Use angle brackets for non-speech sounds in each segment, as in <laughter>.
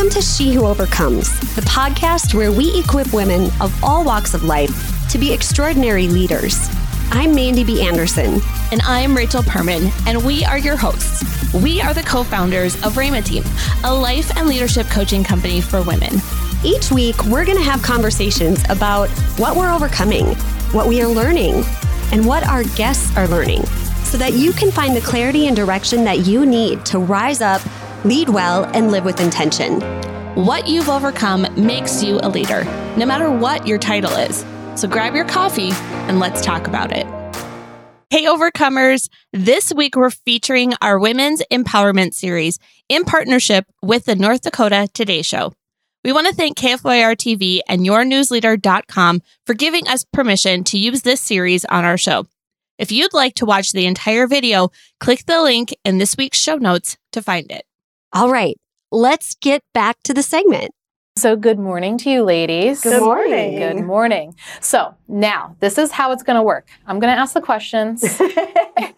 Welcome to She Who Overcomes, the podcast where we equip women of all walks of life to be extraordinary leaders. I'm Mandy B. Anderson. And I'm Rachel Perman, and we are your hosts. We are the co founders of Rhema Team, a life and leadership coaching company for women. Each week, we're going to have conversations about what we're overcoming, what we are learning, and what our guests are learning so that you can find the clarity and direction that you need to rise up, lead well, and live with intention. What you've overcome makes you a leader, no matter what your title is. So grab your coffee and let's talk about it. Hey, Overcomers. This week we're featuring our Women's Empowerment Series in partnership with the North Dakota Today Show. We want to thank KFYR TV and yournewsleader.com for giving us permission to use this series on our show. If you'd like to watch the entire video, click the link in this week's show notes to find it. All right, let's get back to the segment. So, good morning to you, ladies. Good morning. Good morning. So, now this is how it's going to work. I'm going to ask the questions. <laughs>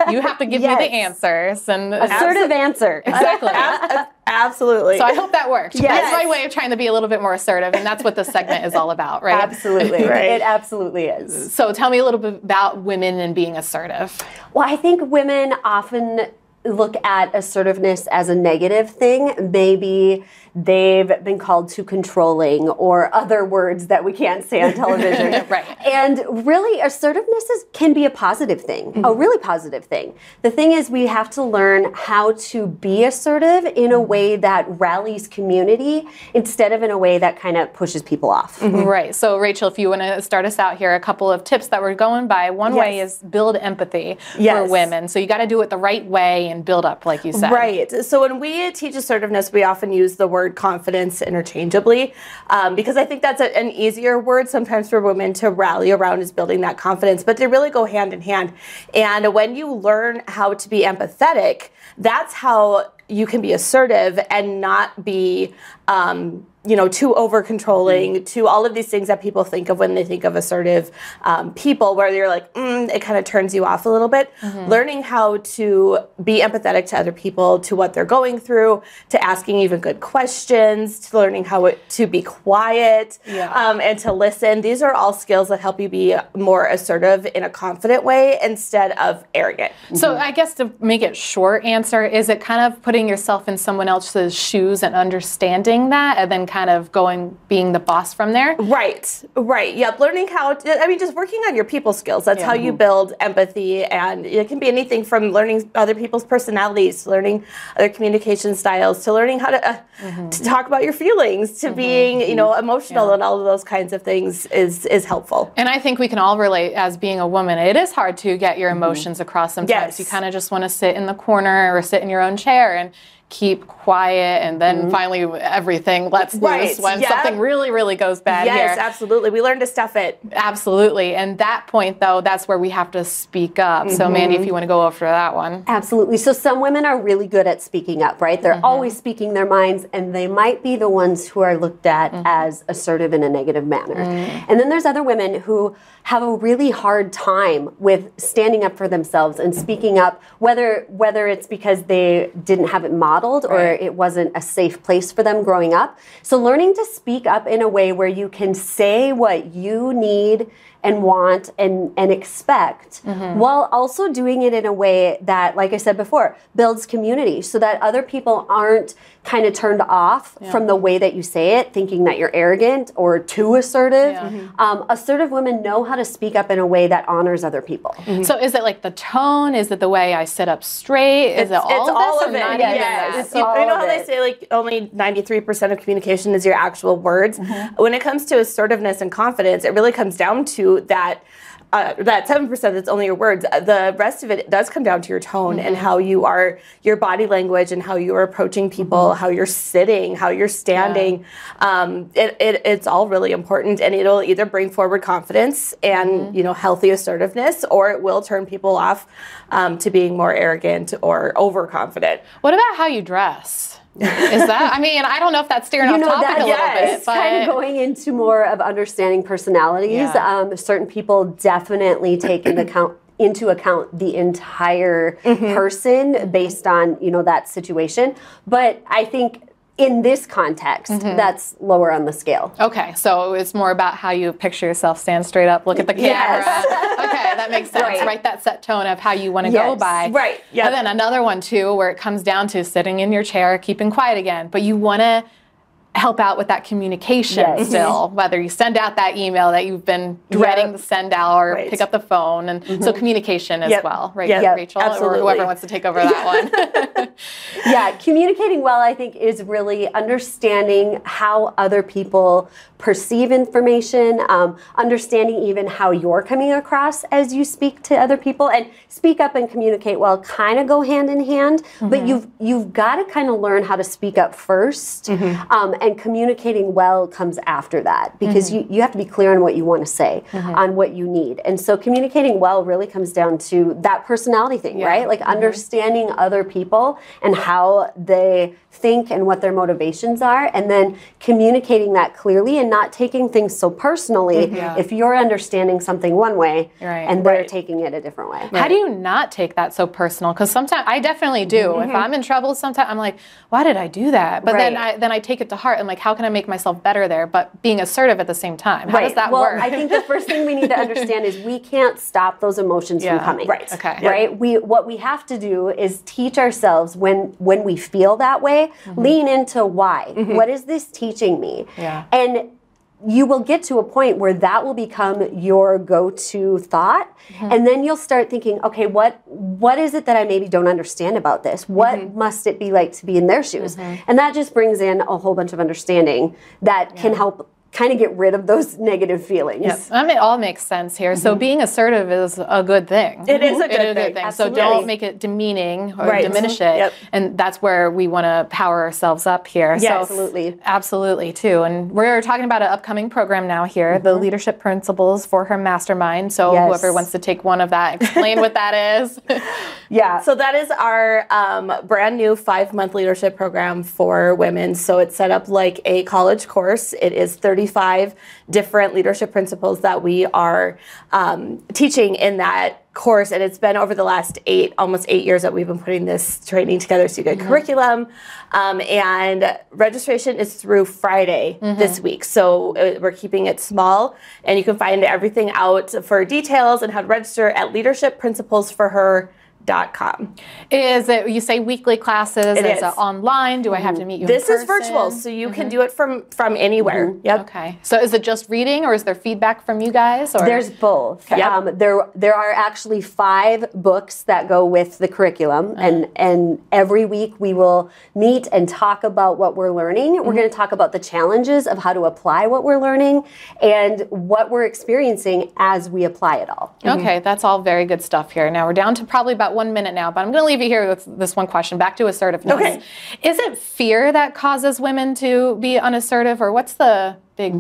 you have to give Yes. me the answers and Assertive answer. Exactly. <laughs> Absolutely. So I hope that worked. Yes. That's my way of trying to be a little bit more assertive, and that's what this segment is all about, right? Absolutely. <laughs> Right. It absolutely is. So tell me a little bit about women and being assertive. Well, I think women often look at assertiveness as a negative thing. Maybe they've been called too controlling or other words that we can't say on television. <laughs> Right. And really, assertiveness is, can be a positive thing, a mm-hmm. really positive thing. The thing is, we have to learn how to be assertive in a way that rallies community instead of in a way that kind of pushes people off. Mm-hmm. Right. So, Rachel, if you want to start us out here, a couple of tips that we're going by. One way is build empathy for women. So, you got to do it the right way and build up, like you said. Right. So when we teach assertiveness, we often use the word confidence interchangeably um, because I think that's a, an easier word sometimes for women to rally around is building that confidence, but they really go hand in hand. And when you learn how to be empathetic, that's how you can be assertive and not be. Um, you know, too over controlling, to all of these things that people think of when they think of assertive um, people, where you're like, mm, it kind of turns you off a little bit. Learning how to be empathetic to other people, to what they're going through, to asking even good questions, to learning how it, to be quiet, Yeah. um, and to listen. These are all skills that help you be more assertive in a confident way instead of arrogant. So, I guess to make it short answer, is it kind of putting yourself in someone else's shoes and understanding that and then kind of going, being the boss from there? Right, right. Yep. Learning how to, I mean, just working on your people skills. That's how you build empathy. And it can be anything from learning other people's personalities, to learning other communication styles, to learning how to, uh, mm-hmm. to talk about your feelings, to mm-hmm, being, you know, mm-hmm. emotional and all of those kinds of things is, is helpful. And I think we can all relate as being a woman. It is hard to get your emotions across sometimes. Yes. You kind of just want to sit in the corner or sit in your own chair and keep quiet and then mm-hmm. finally everything lets Right, loose when yeah. something really really goes bad Yes, here. absolutely. We learn to stuff it. Absolutely. And that point though, that's where we have to speak up. So mm-hmm. Mandy, if you want to go over that one. Absolutely. So some women are really good at speaking up, right? They're mm-hmm. always speaking their minds, and they might be the ones who are looked at as assertive in a negative manner. Mm. And then there's other women who have a really hard time with standing up for themselves and speaking up, whether whether it's because they didn't have it modeled or Right. it wasn't a safe place for them growing up. So learning to speak up in a way where you can say what you need and want and and expect mm-hmm. while also doing it in a way that like I said before builds community so that other people aren't kind of turned off from the way that you say it thinking that you're arrogant or too assertive Yeah. Mm-hmm. um, assertive women know how to speak up in a way that honors other people mm-hmm. So is it like the tone? Is it the way I sit up straight? Is it all it's of all this of it. not yes. even? It's- you, all you know of how they say like only 93% of communication is your actual words. When it comes to assertiveness and confidence, it really comes down to that. Uh, that seven percent that's only your words. Uh, The rest of it does come down to your tone and how you are, your body language, and how you are approaching people, how you're sitting, how you're standing. Um, it, it, it's all really important, and it'll either bring forward confidence and you know healthy assertiveness, or it will turn people off um, to being more arrogant or overconfident. What about how you dress? Is that? I mean, I don't know if that's steering you off know topic that a little yes, bit, it's kind of going into more of understanding personalities. Yeah. Um, certain people definitely take into account into account the entire Mm-hmm. person based on you know that situation. But I think in this context, that's lower on the scale. Okay, so it's more about how you picture yourself, stand straight up, look at the camera. Yes. Okay, that makes sense. Right. Write that set tone of how you want to go by. Right, yeah. And then another one too, where it comes down to sitting in your chair, keeping quiet again, but you want to help out with that communication Yes. still, whether you send out that email that you've been dreading Yep. to send out or Right. pick up the phone. And so communication as Yep. well, right, Yep. Rachel? Absolutely. Or whoever wants to take over that one. <laughs> yeah, communicating well, I think, is really understanding how other people perceive information, um, understanding even how you're coming across as you speak to other people, and speak up and communicate well. Kind of go hand in hand, but you've you've got to kind of learn how to speak up 1st um, and communicating well comes after that because mm-hmm. you you have to be clear on what you want to say, mm-hmm. on what you need, and so communicating well really comes down to that personality thing, right? Like mm-hmm. understanding other people and how they think and what their motivations are, and then communicating that clearly and not taking things so personally if you're understanding something one way Right. and they're Right. taking it a different way. How do you not take that so personal? Because sometimes I definitely do. Mm-hmm. If I'm in trouble, sometimes I'm like, "Why did I do that?" But then I then I take it to heart and like, how can I make myself better there? But being assertive at the same time. How does that well, work? I think the first thing we need to understand is we can't stop those emotions Yeah. from coming. Right. Okay. Right? We what we have to do is teach ourselves when when we feel that way, mm-hmm. lean into why. Mm-hmm. What is this teaching me? Yeah. And you will get to a point where that will become your go-to thought. Mm-hmm. And then you'll start thinking okay what what is it that i maybe don't understand about this? What mm-hmm. must it be like to be in their shoes? Mm-hmm. And that just brings in a whole bunch of understanding that can help kind of get rid of those negative feelings Yep. I mean, it all makes sense here. So being assertive is a good thing. Mm-hmm. It is a It good thing. So don't make it demeaning or Right. diminish it. Yep. And that's where we want to power ourselves up here. Yes. So Absolutely. Absolutely, too. And we're talking about an upcoming program now here, the leadership principles for her mastermind. So Mm-hmm. Yes. whoever wants to take one of that, explain what that is. <laughs> <laughs> yeah So that is our um, brand new five month leadership program for women. So it's set up like a college course. It is 35 different leadership principles that we are um, teaching in that course. And it's been over the last eight, almost eight years that we've been putting this training together. So you get curriculum. Um, and registration is through Friday this week. So uh, we're keeping it small. And you can find everything out for details and how to register at leadershipprinciplesforher.com. is it, you say weekly classes? It is is. it online? Do I have to meet you This is virtual, so you can mm-hmm. do it from from anywhere. Mm-hmm. Yep. Okay. So is it just reading or is there feedback from you guys? Or? There's both. Yep. Um, there, there are actually five books that go with the curriculum, uh-huh. and and every week we will meet and talk about what we're learning. We're going to mm-hmm. talk about the challenges of how to apply what we're learning and what we're experiencing as we apply it all. Okay, that's all very good stuff here. Now we're down to probably about one minute now, but I'm going to leave you here with this one question. Back to assertiveness. Okay. Is it fear that causes women to be unassertive, or what's the big?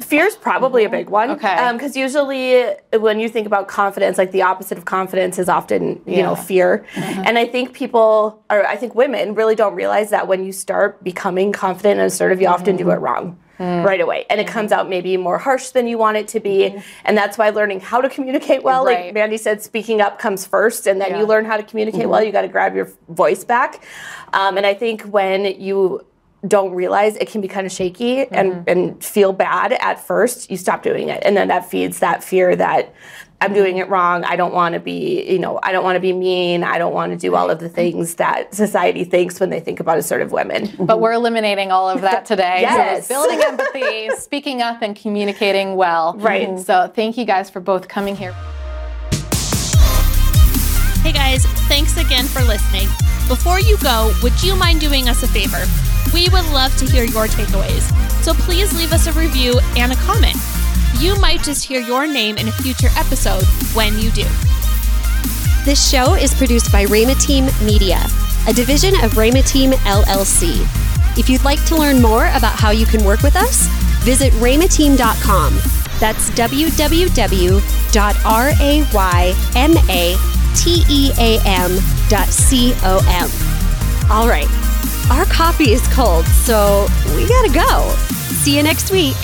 Fear is probably a big one. Okay. Um, because usually when you think about confidence, like the opposite of confidence is often you know Yeah. fear. Uh-huh. And I think people, or I think women, really don't realize that when you start becoming confident and assertive, you often do mm. it wrong. Mm. Right away, and it mm-hmm. comes out maybe more harsh than you want it to be, mm-hmm. and that's why learning how to communicate well, Right. like Mandy said, speaking up comes first, and then Yeah. you learn how to communicate well. Mm-hmm. You got to grab your voice back, um, and I think when you don't realize it can be kind of shaky and, mm-hmm. and feel bad at first, you stop doing it. And then that feeds that fear that I'm doing it wrong. I don't want to be, you know, I don't want to be mean. I don't want to do all of the things that society thinks when they think about assertive women. But we're eliminating all of that today. <laughs> Yes. So building empathy, <laughs> speaking up, and communicating well. Right. Mm-hmm. So thank you guys for both coming here. Hey guys, thanks again for listening. Before you go, would you mind doing us a favor? We would love to hear your takeaways. So please leave us a review and a comment. You might just hear your name in a future episode when you do. This show is produced by Rhema Team Media, a division of Rhema Team LLC. If you'd like to learn more about how you can work with us, visit rhemateam.com. That's www.rhemateam.com. All right, coffee is cold, so we gotta go. See you next week.